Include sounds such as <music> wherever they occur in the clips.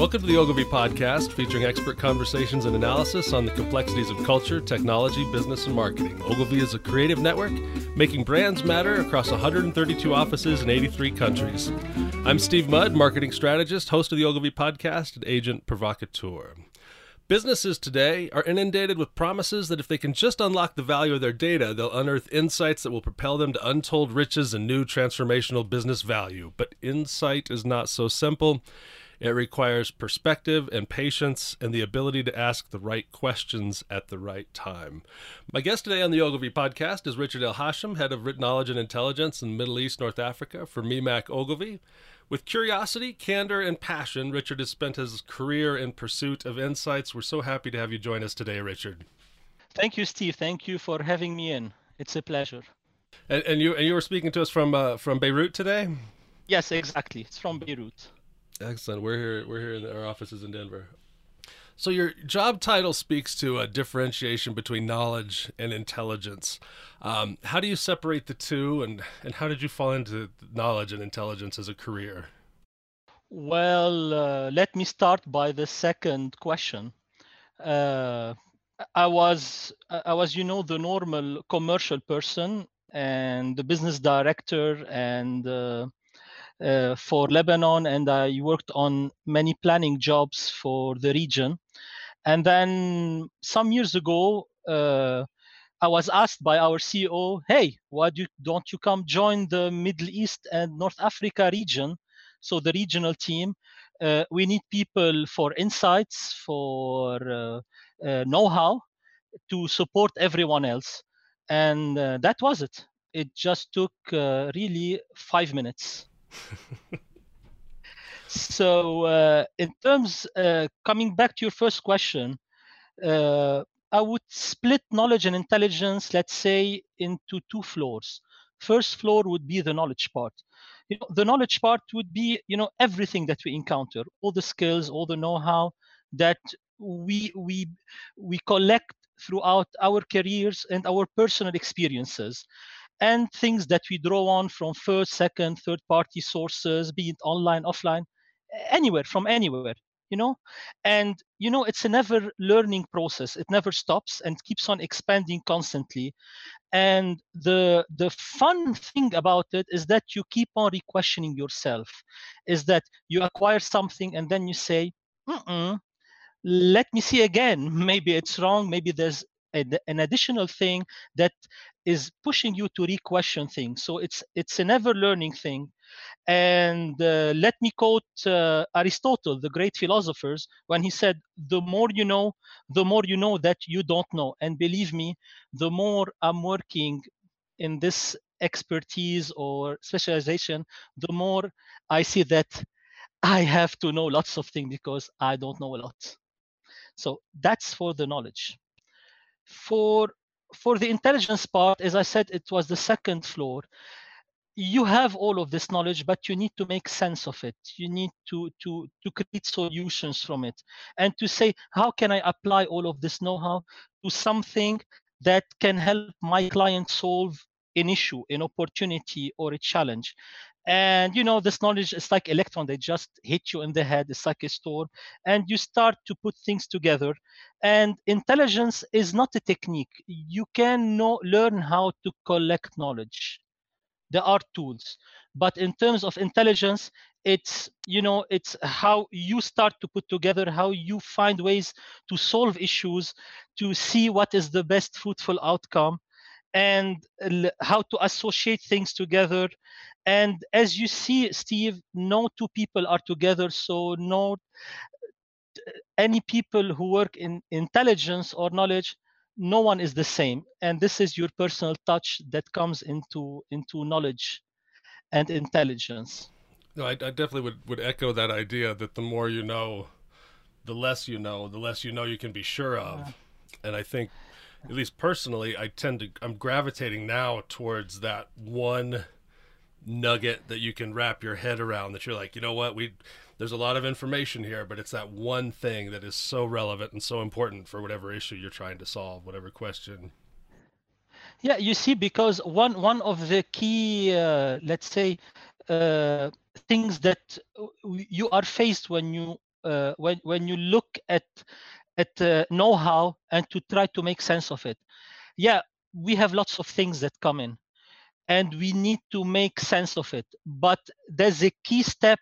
Welcome to the Ogilvy Podcast, featuring expert conversations and analysis on the complexities of culture, technology, business, and marketing. Ogilvy is a creative network making brands matter across 132 offices in 83 countries. I'm Steve Mudd, marketing strategist, host of the Ogilvy Podcast, and agent provocateur. Businesses today are inundated with promises that if they can just unlock the value of their data, they'll unearth insights that will propel them to untold riches and new transformational business value. But insight is not so simple. It requires perspective and patience and the ability to ask the right questions at the right time. My guest today on the Ogilvy podcast is Richard El-Hachem, head of knowledge and intelligence in Middle East, North Africa for MEMAC Ogilvy. With curiosity, candor, and passion, Richard has spent his career in pursuit of insights. We're so happy to have you join us today, Richard. Thank you, Steve. Thank you for having me in. It's a pleasure. And, and you and you were speaking to us from uh, from Beirut today. Yes, exactly. It's from Beirut. Excellent. We're here. We're here in our offices in Denver. So your job title speaks to a differentiation between knowledge and intelligence. Um, how do you separate the two, and and how did you fall into knowledge and intelligence as a career? Well, uh, let me start by the second question. Uh, I was I was you know the normal commercial person and the business director and uh, uh, for Lebanon, and I worked on many planning jobs for the region. And then some years ago, uh, I was asked by our CEO, "Hey, why do don't you come join the Middle East and North Africa region?" So the regional team, uh, we need people for insights, for uh, uh, know-how, to support everyone else, and uh, that was it. It just took really five minutes so uh, in terms uh, coming back to your first question uh, i would split knowledge and intelligence let's say into two floors. First floor would be the knowledge part. You know, the knowledge part would be you know everything that we encounter all the skills all the know-how that we we we collect throughout our careers and our personal experiences and things that we draw on from first, second, third party sources, be it online, offline, anywhere, from anywhere, you know? And, you know, it's a never learning process. It never stops and keeps on expanding constantly. And the the fun thing about it is that you keep on re-questioning yourself, is that you acquire something and then you say, let me see again. <laughs> Maybe it's wrong. Maybe there's an additional thing that is pushing you to re-question things. So it's it's an ever-learning thing. And uh, let me quote uh, Aristotle, the great philosophers, when he said, "The more you know, the more you know that you don't know." And believe me, the more I'm working in this expertise or specialization, the more I see that I have to know lots of things because I don't know a lot. So that's for the knowledge. For for the intelligence part, as I said, it was the second floor. You have all of this knowledge, but you need to make sense of it. You need to to to create solutions from it, and to say how can I apply all of this know-how to something that can help my client solve an issue, an opportunity, or a challenge and you know this knowledge is like electron they just hit you in the head it's like a storm and you start to put things together. And intelligence is not a technique. You can know, learn how to collect knowledge. There are tools but in terms of intelligence it's you know it's how you start to put together how you find ways to solve issues to see what is the best fruitful outcome and how to associate things together and as you see steve no two people are together so no any people who work in intelligence or knowledge no one is the same. And this is your personal touch that comes into into knowledge and intelligence. No i, I definitely would, would echo that idea that the more you know the less you know the less you know you can be sure of. Yeah. and i think at least personally i tend to i'm gravitating now towards that one nugget that you can wrap your head around that you're like, you know what, we there's a lot of information here, but it's that one thing that is so relevant and so important for whatever issue you're trying to solve, whatever question. Yeah, you see, because one one of the key, uh, let's say, uh, things that you are faced when you uh, when when you look at at uh, know-how and to try to make sense of it. Yeah we have lots of things that come in and we need to make sense of it. But there's a key step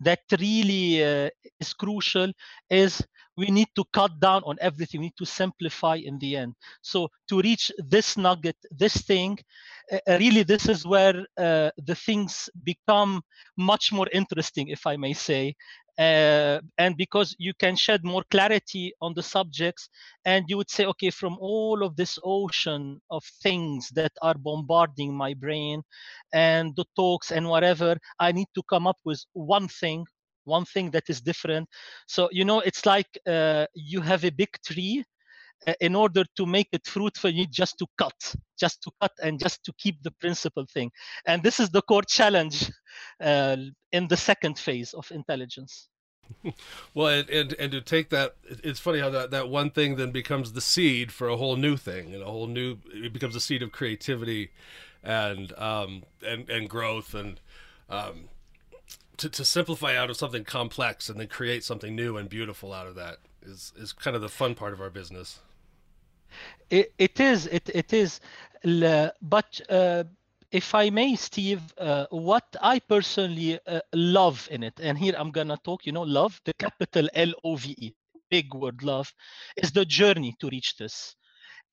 that really uh, is crucial is we need to cut down on everything. We need to simplify in the end. So to reach this nugget this thing uh, really this is where uh, the things become much more interesting if i may say uh, and because you can shed more clarity on the subjects and you would say okay from all of this ocean of things that are bombarding my brain and the talks and whatever i need to come up with one thing one thing that is different. So you know it's like uh, you have a big tree in order to make it fruitful you need just to cut just to cut and just to keep the principal thing. And this is the core challenge uh, in the second phase of intelligence. Well and, and and to take that it's funny how that that one thing then becomes the seed for a whole new thing and a whole new it becomes a seed of creativity and um and and growth and um to, to simplify out of something complex and then create something new and beautiful out of that is is kind of the fun part of our business. It, it is it, it is but uh, if i may steve uh, what i personally uh, love in it and here i'm gonna talk you know love the capital l-o-v-e big word love is the journey to reach this.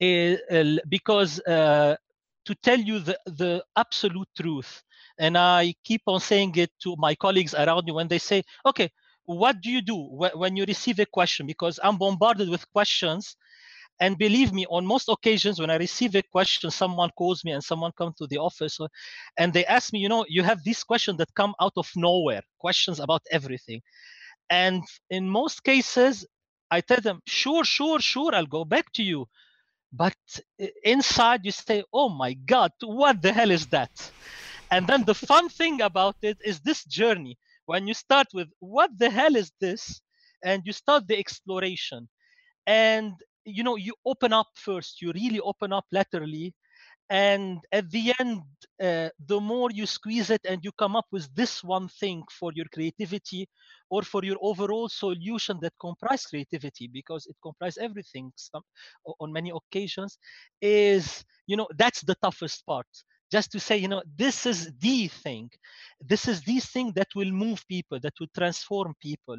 Because uh, to tell you the, the absolute truth and I keep on saying it to my colleagues around me when they say, okay, what do you do when you receive a question? Because I'm bombarded with questions. And believe me, on most occasions, when I receive a question, someone calls me and someone comes to the office and they ask me, you know, you have these questions that come out of nowhere, questions about everything. And in most cases, I tell them, sure, sure, sure, I'll go back to you. But uh, inside, you say, oh my God, what the hell is that? And then the fun thing about it is this journey. When you start with what the hell is this, and you start the exploration, and you know you open up first. You really open up laterally, and at the end, uh, the more you squeeze it and you come up with this one thing for your creativity or for your overall solution that comprise creativity because it comprises everything some, on many occasions is you know that's the toughest part just to say, you know, this is the thing. This is the thing that will move people, that will transform people.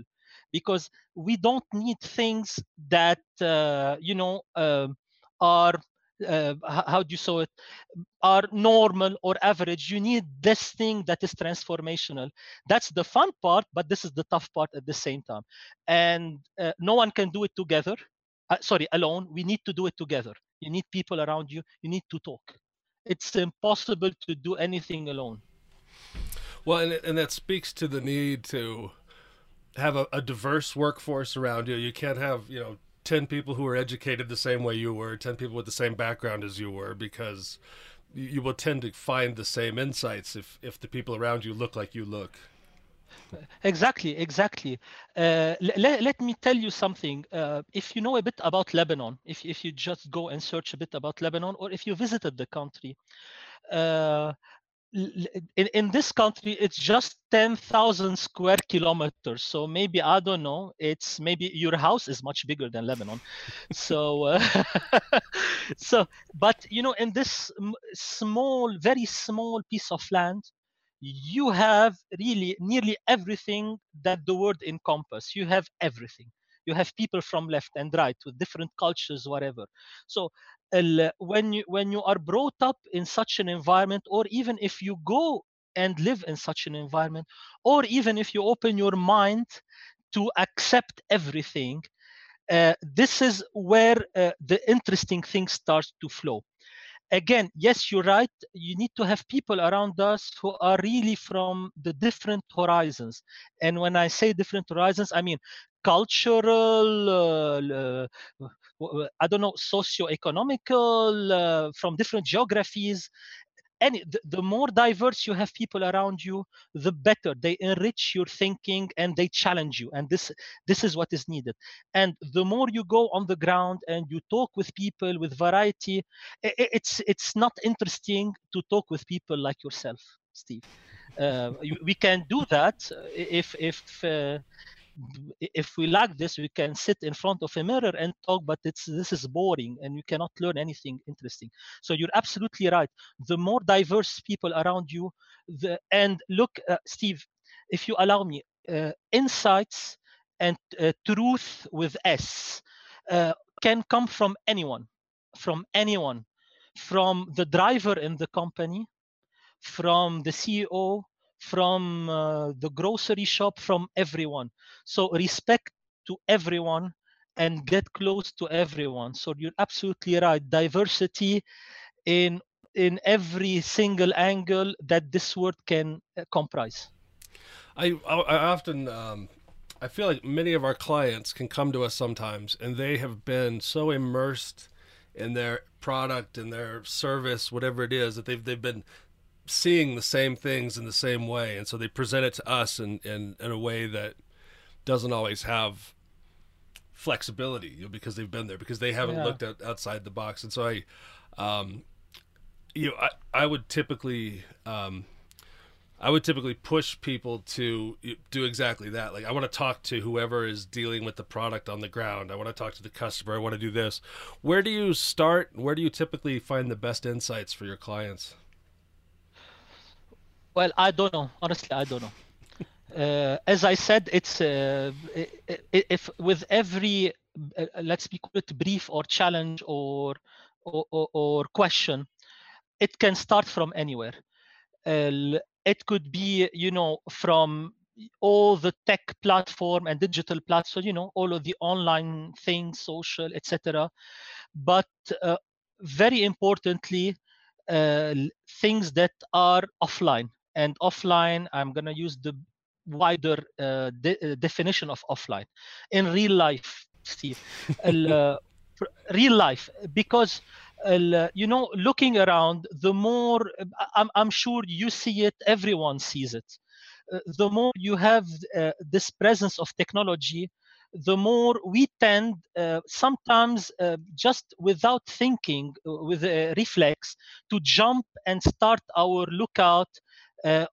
Because we don't need things that, uh, you know, uh, are uh, how do you say it? Are normal or average. You need this thing that is transformational. That's the fun part but this is the tough part at the same time. And uh, no one can do it together. Uh, sorry alone. We need to do it together. You need people around you. You need to talk it's impossible to do anything alone. Well, and, and that speaks to the need to have a, a diverse workforce around you. You can't have, you know, 10 people who are educated the same way you were, 10 people with the same background as you were, because you will tend to find the same insights if, if the people around you look like you look. Exactly, exactly. Uh, let, me tell you something. Uh, if you know a bit about Lebanon, if, if you just go and search a bit about Lebanon, or if you visited the country, uh, in, in this country, it's just 10,000 square kilometers. So maybe, I don't know, it's maybe your house is much bigger than Lebanon. so, uh, <laughs> so, but you know, in this small, very small piece of land, you have really nearly everything that the word encompasses. You have everything. You have people from left and right with different cultures, whatever. So uh, when you when you are brought up in such an environment, or even if you go and live in such an environment, or even if you open your mind to accept everything, uh, this is where uh, the interesting things start to flow again, yes, you're right. You need to have people around us who are really from the different horizons. And when I say different horizons, I mean cultural, uh, uh, I don't know, socio-economical, uh, from different geographies, any the, the, more diverse you have people around you the better. They enrich your thinking and they challenge you. And this this is what is needed. And the more you go on the ground and you talk with people with variety it's it's not interesting to talk with people like yourself steve. Uh, we can do that if if uh, if we like this, we can sit in front of a mirror and talk, but it's this is boring and you cannot learn anything interesting. So you're absolutely right. The more diverse people around you, the and look, uh, Steve, if you allow me, uh, insights and uh, truth with S uh, can come from anyone, from anyone, from the driver in the company, from the CEO, from uh, the grocery shop, from everyone. So respect to everyone and get close to everyone. So you're absolutely right. Diversity in in every single angle that this word can uh, comprise. I I often um, I feel like many of our clients can come to us sometimes, and they have been so immersed in their product and their service, whatever it is, that they've they've been seeing the same things in the same way, and so they present it to us in in, in a way that doesn't always have flexibility you know, because they've been there because they haven't yeah. looked at outside the box, and so I, um, you know, I I would typically. Um, I would typically push people to do exactly that. Like, I want to talk to whoever is dealing with the product on the ground. I want to talk to the customer. I want to do this. Where do you start? Where do you typically find the best insights for your clients? Well, I don't know. Honestly, I don't know. Uh, as I said, it's uh, if with every uh, let's be brief or challenge or or, or question, it can start from anywhere. Uh, it could be, you know, from all the tech platform and digital platform, you know, all of the online things, social, etc. But uh, very importantly, uh, things that are offline and offline i'm going to use the wider uh, de- uh, definition of offline. In real life steve <laughs> uh, real life because uh, you know looking around the more I'm, I'm sure you see it everyone sees it. Uh, the more you have uh, this presence of technology the more we tend uh, sometimes uh, just without thinking with a reflex to jump and start our lookout uh,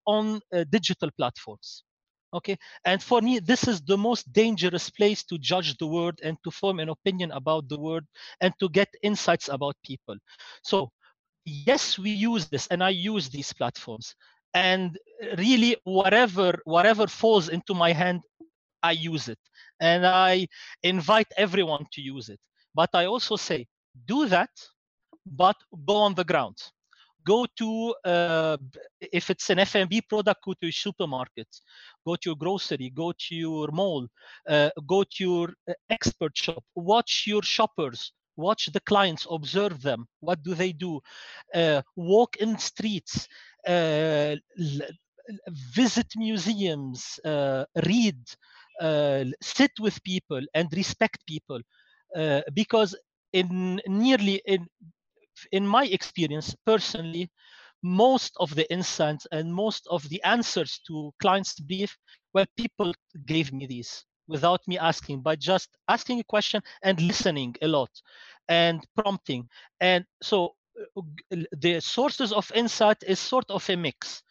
on uh, digital platforms. Okay? And for me this is the most dangerous place to judge the world and to form an opinion about the world and to get insights about people. So yes we use this and i use these platforms. And really whatever whatever falls into my hand i use it. And i invite everyone to use it. But i also say do that but go on the ground go to uh, if it's an F&B product go to your supermarket go to your grocery go to your mall uh, go to your uh, expert shop watch your shoppers watch the clients observe them. What do they do? Uh, walk in streets uh, visit museums uh, read sit with people and respect people because in nearly in in my experience personally, most of the insights and most of the answers to clients' brief, well, people gave me these without me asking, but just asking a question and listening a lot and prompting. And so uh, the sources of insight is sort of a mix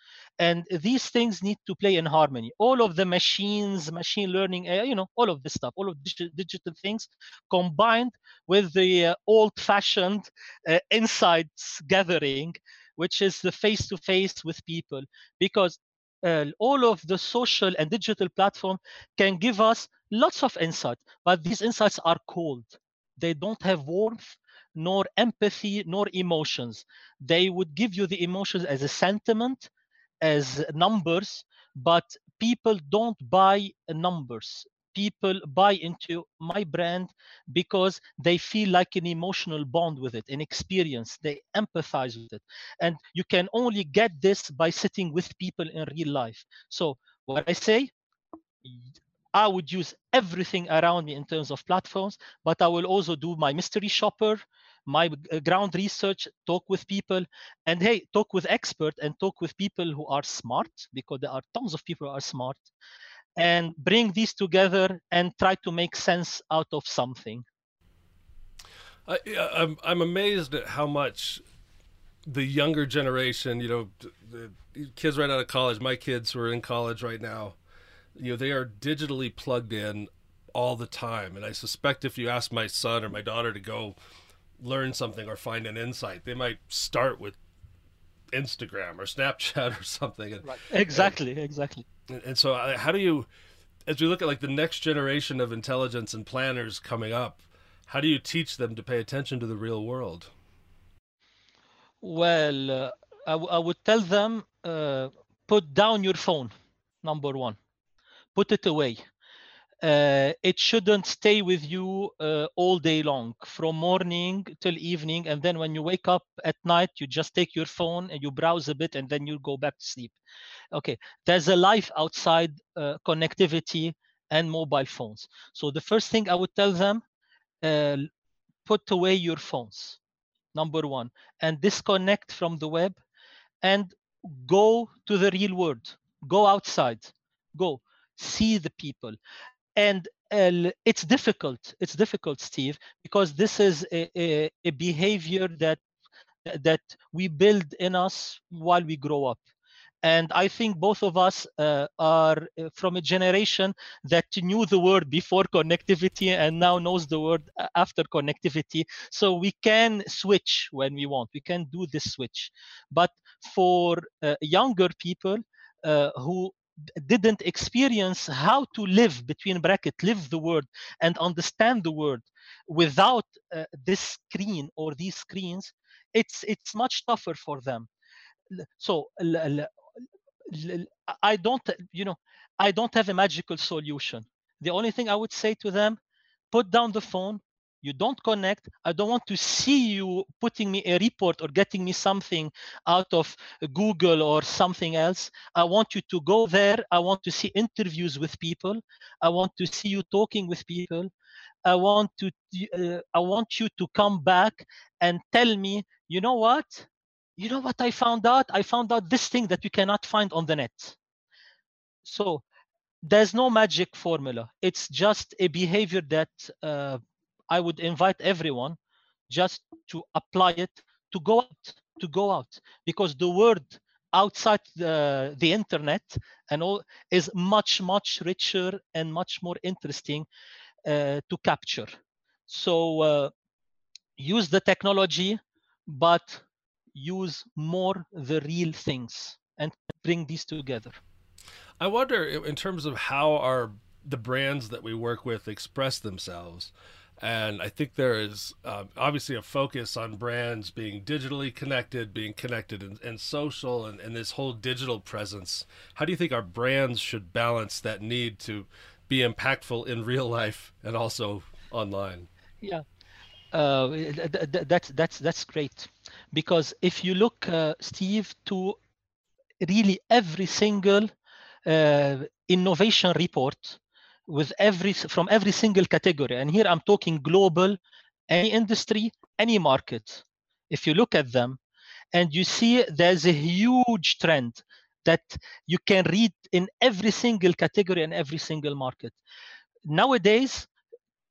and these things need to play in harmony. All of the machines machine learning you know all of this stuff all of digital things combined with the uh, old fashioned uh, insights gathering which is the face to face with people. Because uh, all of the social and digital platform can give us lots of insight but these insights are cold. They don't have warmth nor empathy nor emotions. They would give you the emotions as a sentiment as numbers, but people don't buy numbers. People buy into my brand because they feel like an emotional bond with it, an experience. They empathize with it. And you can only get this by sitting with people in real life. So, what I say, I would use everything around me in terms of platforms, but I will also do my mystery shopper, my uh, ground research, talk with people, and hey, talk with experts and talk with people who are smart because there are tons of people who are smart, and bring these together and try to make sense out of something. I, I'm I'm amazed at how much the younger generation, you know, the kids right out of college, my kids who are in college right now, you know they are digitally plugged in all the time and i suspect if you ask my son or my daughter to go learn something or find an insight they might start with instagram or snapchat <laughs> or something. Right. exactly and, exactly. And, and so uh, how do you as we look at like the next generation of intelligence and planners coming up how do you teach them to pay attention to the real world? Well uh, I, w- I would tell them uh, put down your phone number one. Put it away uh, it shouldn't stay with you uh, all day long from morning till evening. And then when you wake up at night you just take your phone and you browse a bit and then you go back to sleep. Okay there's a life outside uh, connectivity and mobile phones. So the first thing i would tell them uh, put away your phones number one and disconnect from the web and go to the real world. Go outside. Go see the people and uh, it's difficult it's difficult steve because this is a, a, a, behavior that that we build in us while we grow up. And i think both of us uh, are uh, from a generation that knew the word before connectivity and now knows the word uh, after connectivity. So we can switch when we want. We can do this switch. But for uh, younger people uh, who didn't experience how to live between bracket live the word and understand the word without uh, this screen or these screens it's it's much tougher for them. So i don't you know i don't have a magical solution. The only thing i would say to them put down the phone you don't connect i don't want to see you putting me a report or getting me something out of google or something else. I want you to go there. I want to see interviews with people. I want to see you talking with people. I want to uh, i want you to come back and tell me you know what? You know what i found out? I found out this thing that you cannot find on the net. So there's no magic formula. It's just a behavior that uh, I would invite everyone just to apply it to go out, to go out, because the word outside the, the internet and all is much, much richer and much more interesting uh, to capture. So uh, use the technology, but use more the real things and bring these together. I wonder in terms of how our the brands that we work with express themselves and I think there is uh, obviously a focus on brands being digitally connected, being connected and, and social, and, and, this whole digital presence. How do you think our brands should balance that need to be impactful in real life and also online? Yeah, uh, that's that's that's great, because if you look, uh, Steve, to really every single uh, innovation report with every from every single category. And here i'm talking global any industry any market if you look at them. And you see there's a huge trend that you can read in every single category and every single market. Nowadays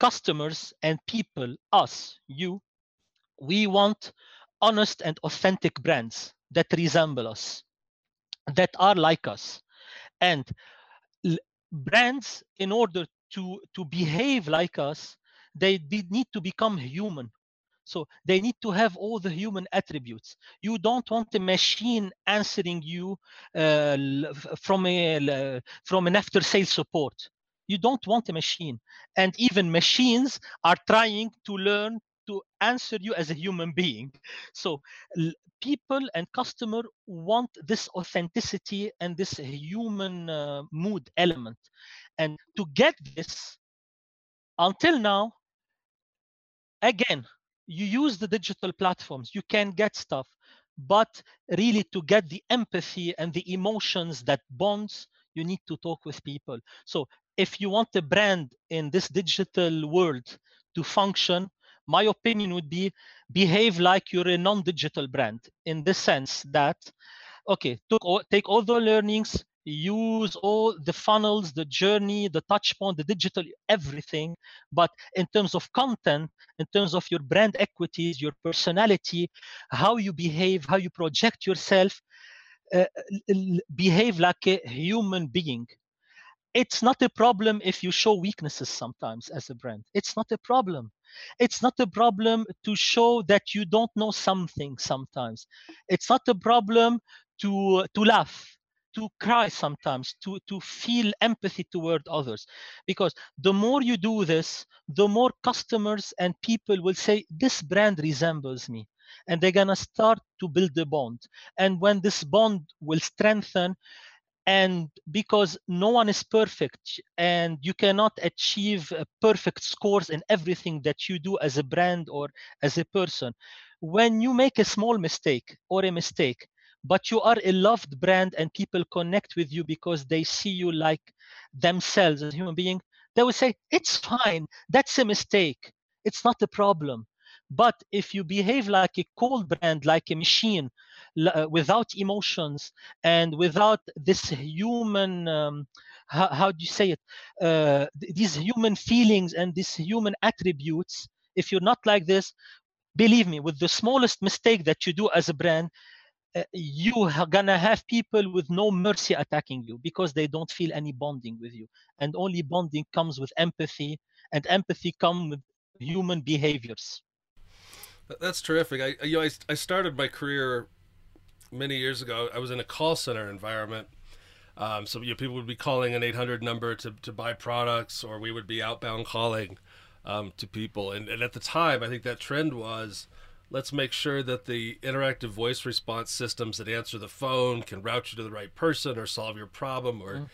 customers and people us you we want honest and authentic brands that resemble us that are like us. And brands in order to to behave like us they need to become human. So they need to have all the human attributes. You don't want a machine answering you uh, from a from an after sales support. You don't want a machine. And even machines are trying to learn to answer you as a human being. So people and customer want this authenticity and this human uh, mood element. And to get this until now again you use the digital platforms. You can get stuff but really to get the empathy and the emotions that bonds you need to talk with people. So if you want a brand in this digital world to function my opinion would be behave like you're a non-digital brand in the sense that okay all, take all the learnings use all the funnels the journey the touch point the digital everything. But in terms of content in terms of your brand equities your personality how you behave how you project yourself uh, behave like a human being it's not a problem if you show weaknesses sometimes as a brand. It's not a problem. It's not a problem to show that you don't know something sometimes. It's not a problem to to laugh to cry sometimes to to feel empathy toward others because the more you do this the more customers and people will say this brand resembles me and they're going to start to build a bond and when this bond will strengthen and because no one is perfect and you cannot achieve perfect scores in everything that you do as a brand or as a person. When you make a small mistake or a mistake but you are a loved brand and people connect with you because they see you like themselves as a human being they will say it's fine. That's a mistake. It's not a problem. But if you behave like a cold brand like a machine uh, without emotions and without this human um, how, how, do you say it? Uh, these human feelings and these human attributes if you're not like this believe me with the smallest mistake that you do as a brand uh, you are gonna have people with no mercy attacking you because they don't feel any bonding with you. And only bonding comes with empathy and empathy comes with human behaviors. That's terrific. I you know I, I started my career many years ago i was in a call center environment um, so you know, people would be calling an 800 number to, to buy products or we would be outbound calling um, to people and, and at the time i think that trend was let's make sure that the interactive voice response systems that answer the phone can route you to the right person or solve your problem or mm.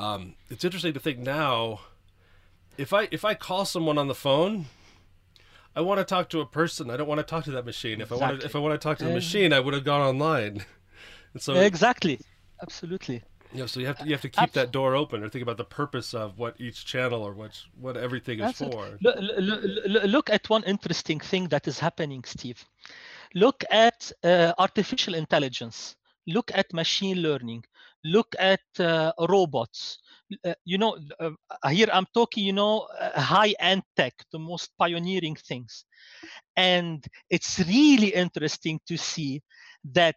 um, it's interesting to think now if i if i call someone on the phone i want to talk to a person i don't want to talk to that machine if i want to if i want to talk to the machine i would have gone online <laughs> and so exactly absolutely yeah, so you have to you have to keep Absolutely. that door open, or think about the purpose of what each channel or what what everything is for. Look, look, look, at one interesting thing that is happening, Steve. Look at uh, artificial intelligence. Look at machine learning. Look at uh, robots. Uh, you know, uh, here I'm talking, you know, uh, high-end tech, the most pioneering things, and it's really interesting to see that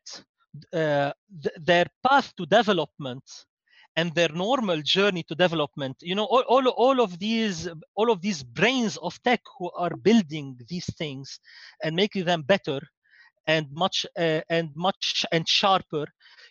uh, th- their path to development and their normal journey to development you know all, all, all of these all of these brains of tech who are building these things and making them better and much uh, and much and sharper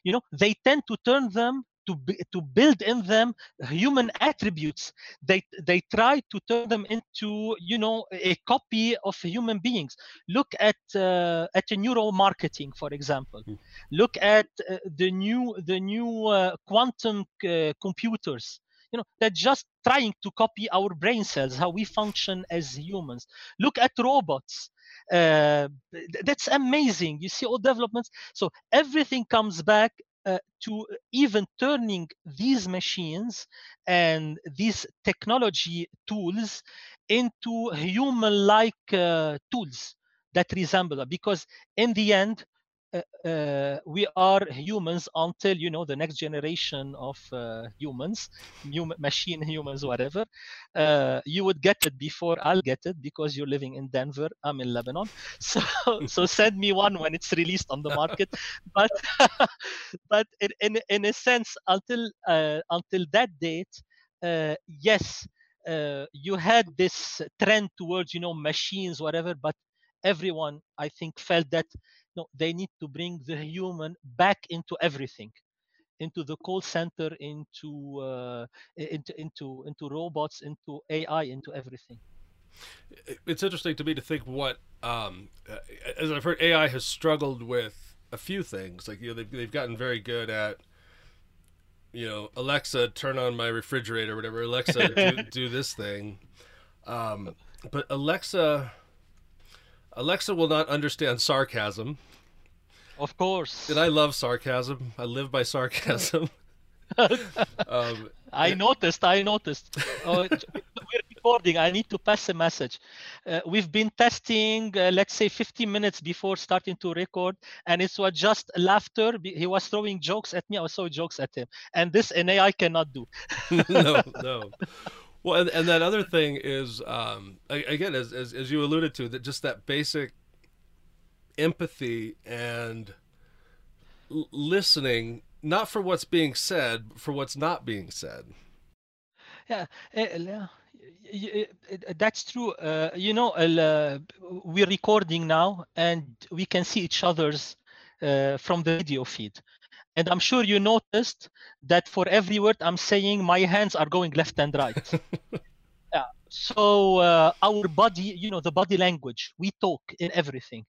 you know they tend to turn them to be, to build in them human attributes. They they try to turn them into you know a copy of human beings. Look at uh, at neuromarketing for example. Mm. look at uh, the new the new uh, quantum uh, computers. You know they're just trying to copy our brain cells how we function as humans. Look at robots. Uh, that's amazing. You see all developments. So everything comes back uh, to even turning these machines and these technology tools into human-like uh, tools that resemble because in the end uh, uh, we are humans until you know the next generation of uh, humans human, machine <laughs> humans whatever. Uh, you would get it before i'll get it because you're living in denver i'm in lebanon. <laughs> So so <laughs> send me one when it's released on the market. But but in, in, in a sense until uh, until that date uh, yes you had this trend towards you know machines whatever but everyone i think felt that no, they need to bring the human back into everything into the call center into uh, into into into robots into ai into everything. It's interesting to me to think what um, as i've heard ai has struggled with a few things like you know they've, they've gotten very good at you know alexa turn on my refrigerator whatever alexa do, <laughs> do this thing. Um, but alexa Alexa will not understand sarcasm. Of course. And I love sarcasm. I live by sarcasm. <laughs> um, I noticed. I noticed. <laughs> Uh, we're recording. I need to pass a message. Uh, we've been testing, uh, let's say, 15 minutes before starting to record, and it was just laughter. He was throwing jokes at me. I was throwing jokes at him, and this an AI cannot do. <laughs> no, no. Well, and, and that other thing is, um, again, as, as, as you alluded to, that just that basic empathy and l- listening, not for what's being said, but for what's not being said. yeah, yeah. That's true. Uh, you know, uh, we're recording now, and we can see each other's uh, from the video feed. And I'm sure you noticed that for every word I'm saying, my hands are going left and right. <laughs> yeah. So uh, our body, you know, the body language, we talk in everything.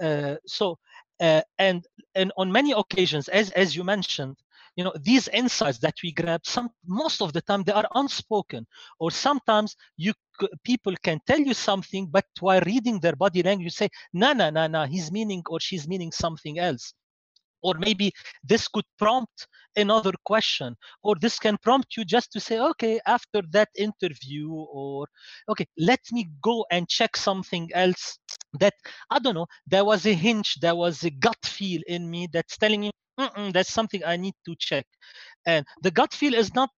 Uh, so uh, and and on many occasions, as as you mentioned, you know these insights that we grab some most of the time they are unspoken or sometimes you people can tell you something but while reading their body language you say no no no no he's meaning or she's meaning something else or maybe this could prompt another question or this can prompt you just to say okay after that interview or okay let me go and check something else that i don't know there was a hinge there was a gut feel in me that's telling me that's something i need to check. And the gut feel is not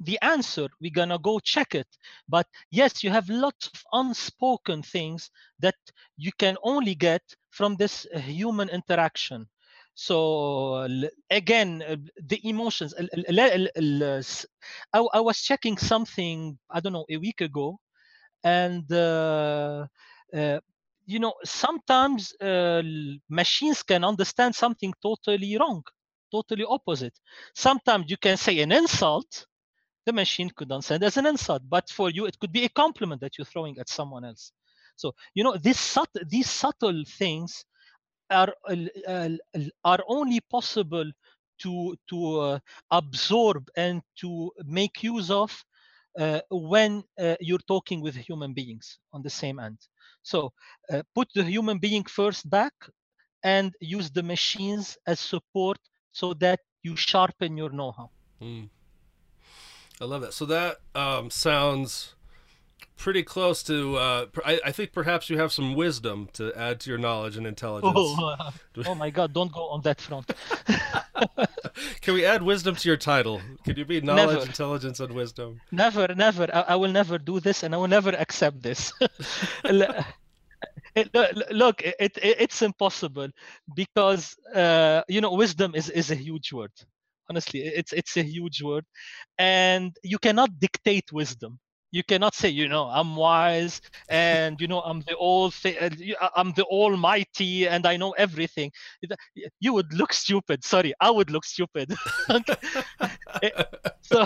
the answer we're gonna go check it. But yes you have lots of unspoken things that you can only get from this uh, human interaction so again uh, the emotions I, was checking something i don't know a week ago and uh, uh, you know sometimes uh, machines can understand something totally wrong totally opposite. Sometimes you can say an insult the machine could understand as an insult but for you it could be a compliment that you're throwing at someone else. So you know this subtle these subtle things are are only possible to to uh, absorb and to make use of uh, when uh, you're talking with human beings on the same end. So uh, put the human being first back and use the machines as support so that you sharpen your know-how. Mm. I love that. So that um, sounds pretty close to. Uh, I, I, think perhaps you have some wisdom to add to your knowledge and intelligence. Oh, uh, oh my God! Don't go on that front. <laughs> Can we add wisdom to your title? Can you be knowledge, never. intelligence, and wisdom? Never, never. I, I, will never do this, and I will never accept this. <laughs> It, look, it, it, it's impossible because uh, you know wisdom is, is a huge word. Honestly, it's it's a huge word, and you cannot dictate wisdom you cannot say you know i'm wise and you know i'm the all th- uh, i'm the almighty and i know everything. You would look stupid. Sorry i would look stupid. <laughs> Eh, so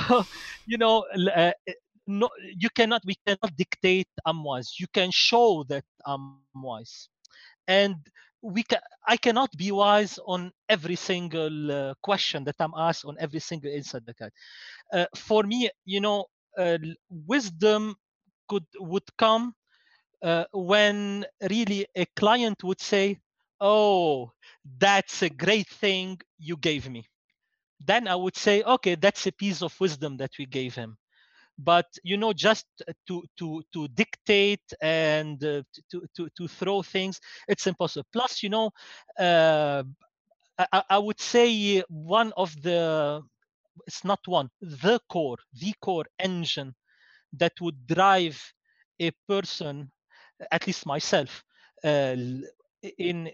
you know uh, eh, no you cannot we cannot dictate i'm wise. You can show that i'm wise. And we can i cannot be wise on every single uh, question that i'm asked on every single insight that I, uh, for me you know uh, wisdom could would come uh, when really a client would say, "Oh, that's a great thing you gave me." Then I would say, "Okay, that's a piece of wisdom that we gave him." But you know, just to to to dictate and uh, to to to throw things, it's impossible. Plus, you know, uh, I, I would say one of the it's not one the core the core engine that would drive a person at least myself uh, in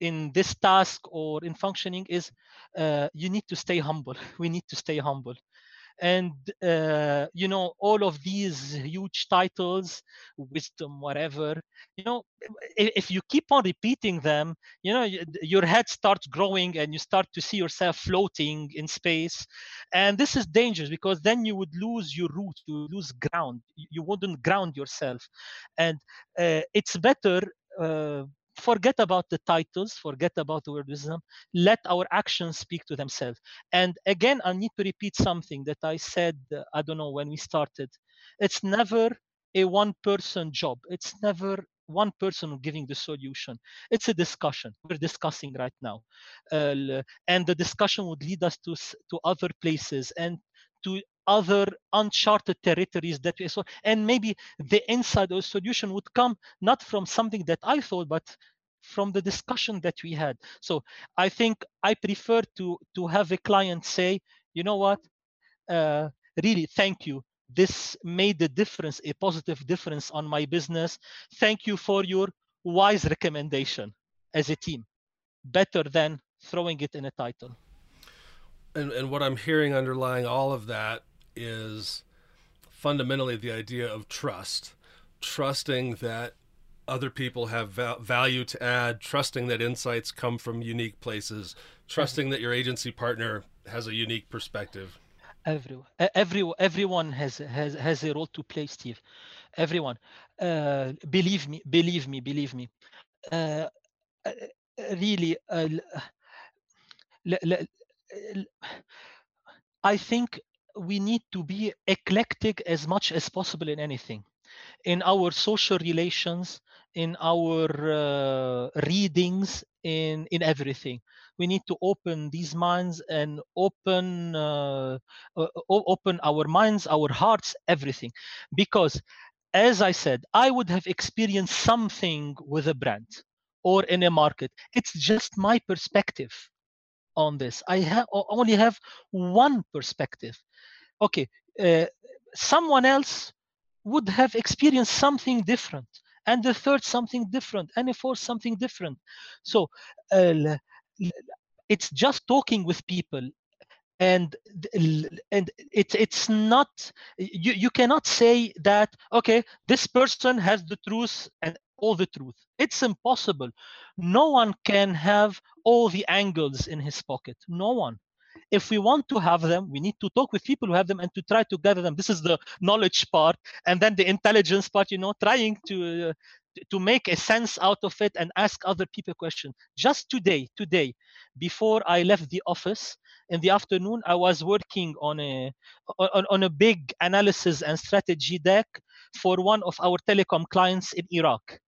in this task or in functioning is uh, you need to stay humble. <laughs> We need to stay humble and uh, you know all of these huge titles wisdom whatever you know if you keep on repeating them you know your head starts growing and you start to see yourself floating in space. And this is dangerous because then you would lose your root you lose ground you wouldn't ground yourself. And uh, it's better uh, forget about the titles, forget about the word wisdom. Let our actions speak to themselves. And again, I need to repeat something that I said, I don't know, when we started. It's never a one person job. It's never one person giving the solution. It's a discussion. We're discussing right now. Uh, and the discussion would lead us to, to other places and to other uncharted territories that we saw. And maybe the inside of solution would come not from something that I thought, but from the discussion that we had. So I think I prefer to to have a client say, you know what, uh, really, thank you. This made a difference, a positive difference on my business. Thank you for your wise recommendation as a team. Better than throwing it in a title. And, and what I'm hearing underlying all of that is fundamentally the idea of trust, trusting that other people have val- value to add, trusting that insights come from unique places, trusting that your agency partner has a unique perspective. Everyone, every, everyone has, has has a role to play, Steve. Everyone, uh, believe me, believe me, believe me. Uh, uh really, uh, I think we need to be eclectic as much as possible in anything. In our social relations in our uh, readings in in everything. We need to open these minds and open uh, uh, open our minds our hearts everything. Because as i said i would have experienced something with a brand or in a market. It's just my perspective on this. I have only have one perspective okay uh, someone else would have experienced something different and the third something different and the fourth something different. So uh, it's just talking with people and and it's it's not you you cannot say that okay this person has the truth and all the truth. It's impossible. No one can have all the angles in his pocket. No one if we want to have them we need to talk with people who have them and to try to gather them. This is the knowledge part. And then the intelligence part you know trying to uh, to make a sense out of it and ask other people questions just today today before i left the office in the afternoon i was working on a on, on a big analysis and strategy deck for one of our telecom clients in iraq.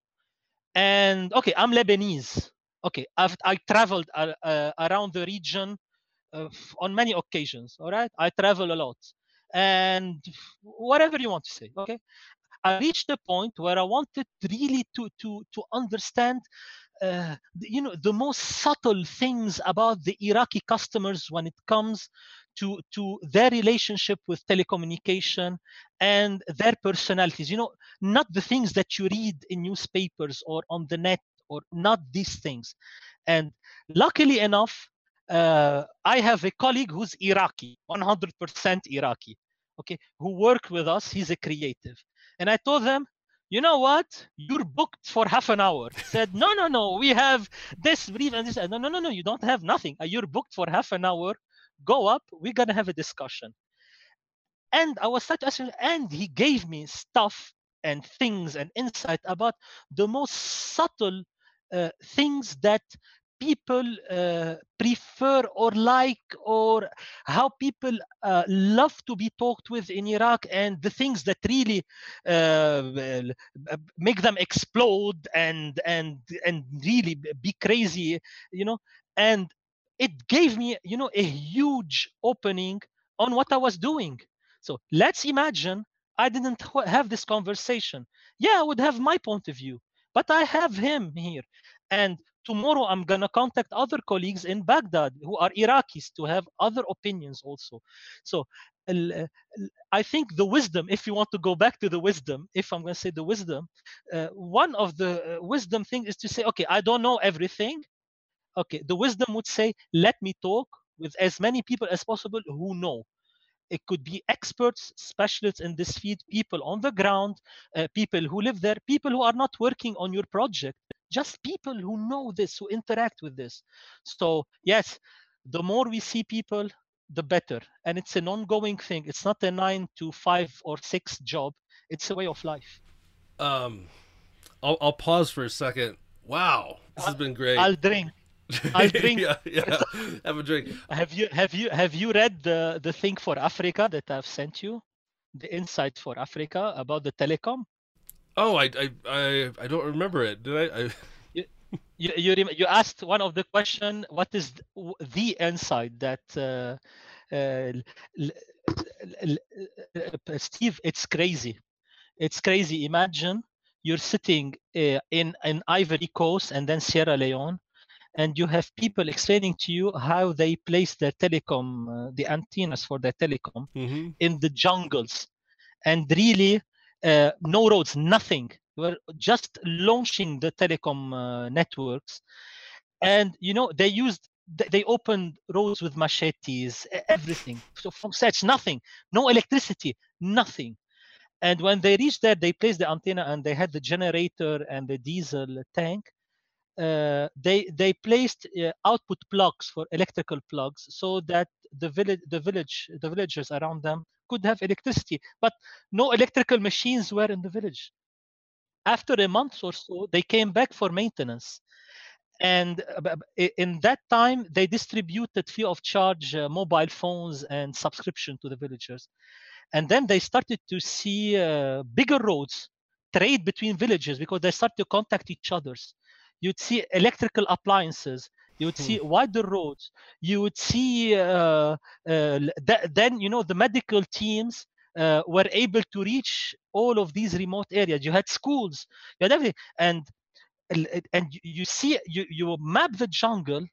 And okay i'm lebanese. Okay I've, i traveled uh, uh, around the region uh, on many occasions all right? I travel a lot. And whatever you want to say okay? I reached a point where i wanted really to to to understand uh, you know the most subtle things about the iraqi customers when it comes to to their relationship with telecommunication and their personalities. You know not the things that you read in newspapers or on the net or not these things. And luckily enough uh, I have a colleague who's Iraqi, 100% Iraqi, okay, who worked with us. He's a creative. And I told them, you know what? You're booked for half an hour. Said, no, no, no, we have this brief and this. No, no, no, no, you don't have nothing. Uh, you're booked for half an hour. Go up. We're going to have a discussion. And I was such a, and he gave me stuff and things and insight about the most subtle uh, things that people uh, prefer or like or how people uh, love to be talked with in Iraq and the things that really uh, make them explode and and and really be crazy you know? And it gave me you know a huge opening on what I was doing. So let's imagine I didn't have this conversation. Yeah I would have my point of view but I have him here. And tomorrow I'm going to contact other colleagues in Baghdad who are Iraqis to have other opinions also. So I think the wisdom, if you want to go back to the wisdom, if I'm going to say the wisdom, uh, one of the uh, wisdom things is to say, okay, I don't know everything. Okay, the wisdom would say, let me talk with as many people as possible who know it could be experts specialists in this field people on the ground uh, people who live there people who are not working on your project just people who know this who interact with this so yes the more we see people the better and it's an ongoing thing it's not a nine to five or six job it's a way of life um i'll, I'll pause for a second wow this has been great i'll drink I'll <laughs> drink. yeah, yeah. Have a drink. Have you have you have you read the the thing for Africa that I've sent you? The insight for Africa about the telecom. Oh, I I I, I don't remember it. Did I? I... <laughs> You, you you, you asked one of the question. What is the insight that uh, uh, Steve? It's crazy. It's crazy. Imagine you're sitting uh, in in Ivory Coast and then Sierra Leone, and you have people explaining to you how they place their telecom, uh, the antennas for their telecom mm-hmm. in the jungles, and really uh, no roads, nothing. We're just launching the telecom uh, networks, and you know they used they opened roads with machetes, everything. So from such nothing, no electricity, nothing. And when they reached there, they placed the antenna and they had the generator and the diesel tank. Uh, they they placed uh, output plugs for electrical plugs so that the village the village the villagers around them could have electricity but no electrical machines were in the village. After a month or so they came back for maintenance. And uh, in that time they distributed free of charge uh, mobile phones and subscription to the villagers. And then they started to see uh, bigger roads trade between villages because they started to contact each others you'd see electrical appliances you would see hmm. wider roads you would see uh, uh, th- then you know the medical teams uh, were able to reach all of these remote areas you had schools you had everything and and you see you you map the jungle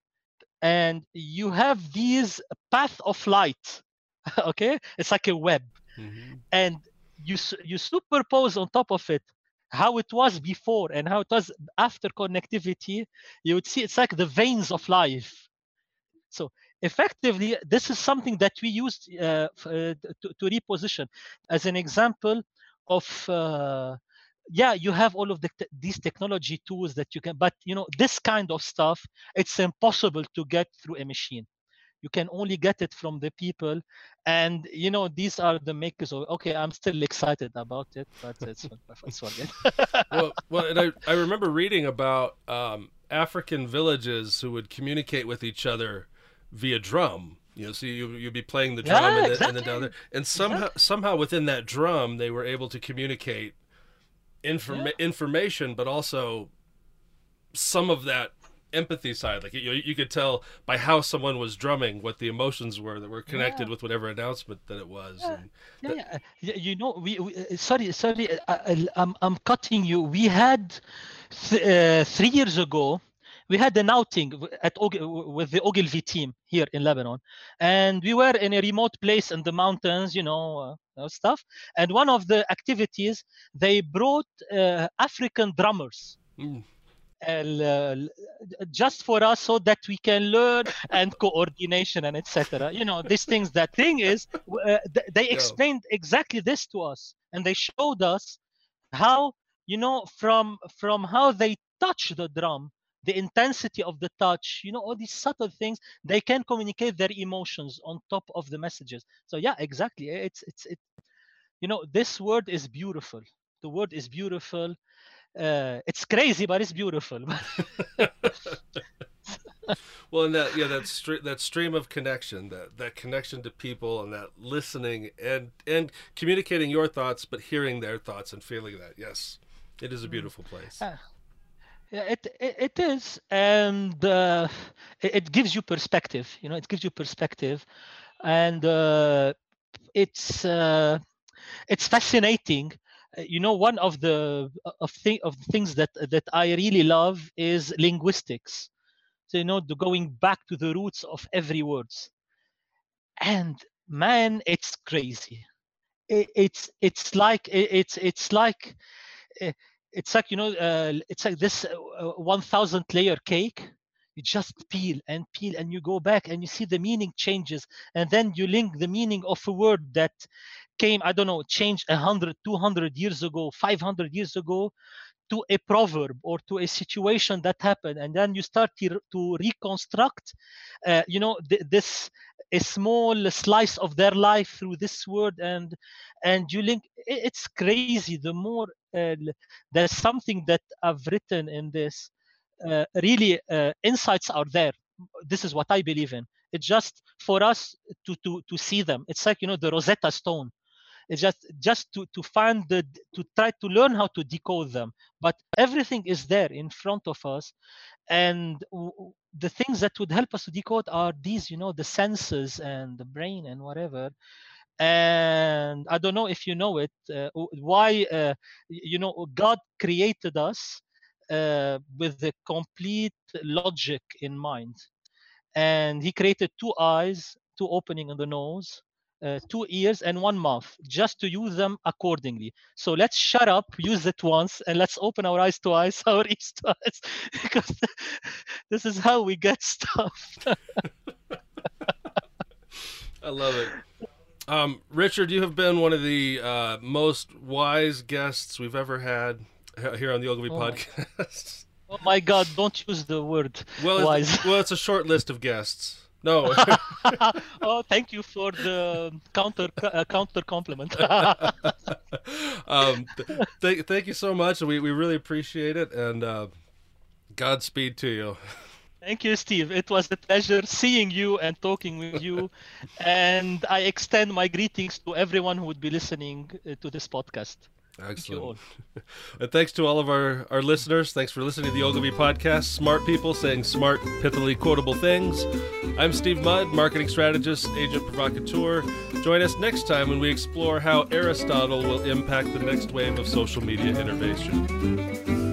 and you have these path of light <laughs> okay it's like a web mm-hmm. and you you superpose on top of it how it was before and how it was after connectivity you would see it's like the veins of life. So effectively this is something that we used uh, uh, to, to, reposition. As an example of uh, yeah you have all of the, these technology tools that you can but you know this kind of stuff it's impossible to get through a machine you can only get it from the people and you know these are the makers of okay i'm still excited about it but it's, it's <laughs> well, well and I, I remember reading about um, african villages who would communicate with each other via drum you know, so you you'd be playing the drum yeah, and, exactly. and then down there, and somehow exactly. somehow within that drum they were able to communicate informa- yeah. information, but also some of that empathy side. Like you, you could tell by how someone was drumming what the emotions were that were connected yeah. with whatever announcement that it was. Yeah, that... yeah, You know, we, we uh, sorry, sorry, I, I, I'm I'm cutting you. We had th- uh, three years ago. We had an outing at Og- with the Ogilvy team here in Lebanon, and we were in a remote place in the mountains, you know, uh, stuff. And one of the activities, they brought uh, African drummers. Mm uh, just for us so that we can learn and coordination and etc you know these things that thing is uh, they explained exactly this to us and they showed us how you know from from how they touch the drum the intensity of the touch you know all these subtle things they can communicate their emotions on top of the messages. So yeah exactly. It's it's it you know this word is beautiful. The word is beautiful uh, it's crazy, but it's beautiful. <laughs> well, and that yeah, that that stream of connection, that that connection to people, and that listening and and communicating your thoughts, but hearing their thoughts and feeling that. Yes, it is a mm. beautiful place. Uh, yeah, it, it, it is, and uh, it, it, gives you perspective. You know, it gives you perspective, and uh, it's uh, it's fascinating you know one of the uh, of, thing, of things that that i really love is linguistics. So you know the going back to the roots of every words. And man it's crazy. It, it's it's like it, it's it's like eh, it's like you know uh, it's like this uh, 1000 layer cake. You just peel and peel and you go back and you see the meaning changes. And then you link the meaning of a word that came i don't know changed 100 200 years ago 500 years ago to a proverb or to a situation that happened. And then you start to, reconstruct uh, you know th- this a small slice of their life through this word and and you link it's crazy. The more uh, there's something that i've written in this uh, really uh, insights are there. This is what i believe in. It's just for us to to to see them. It's like you know the rosetta stone it's just just to to find the to try to learn how to decode them. But everything is there in front of us. And the things that would help us to decode are these you know the senses and the brain and whatever. And i don't know if you know it uh, why uh, you know god created us uh, with the complete logic in mind. And he created two eyes two opening in the nose uh, two ears and one mouth just to use them accordingly so let's shut up use it once and let's open our eyes twice <laughs> our ears twice because <laughs> this is how we get stuff i love it Um, Richard, you have been one of the uh, most wise guests we've ever had here on the Ogilvy oh podcast. My, oh my God! Don't use the word well, wise. It's, well, it's a short list of guests. No. <laughs> oh, thank you for the counter uh, counter compliment. <laughs> um, th- thank you so much. We we really appreciate it, and uh, Godspeed to you. <laughs> Thank you, Steve. It was a pleasure seeing you and talking with you. and I extend my greetings to everyone who would be listening uh, to this podcast. Excellent. <laughs> and thanks to all of our, our listeners. Thanks for listening to the Ogilvy podcast. Smart people saying smart, pithily quotable things. I'm Steve Mudd, marketing strategist, agent provocateur. Join us next time when we explore how Aristotle will impact the next wave of social media innovation.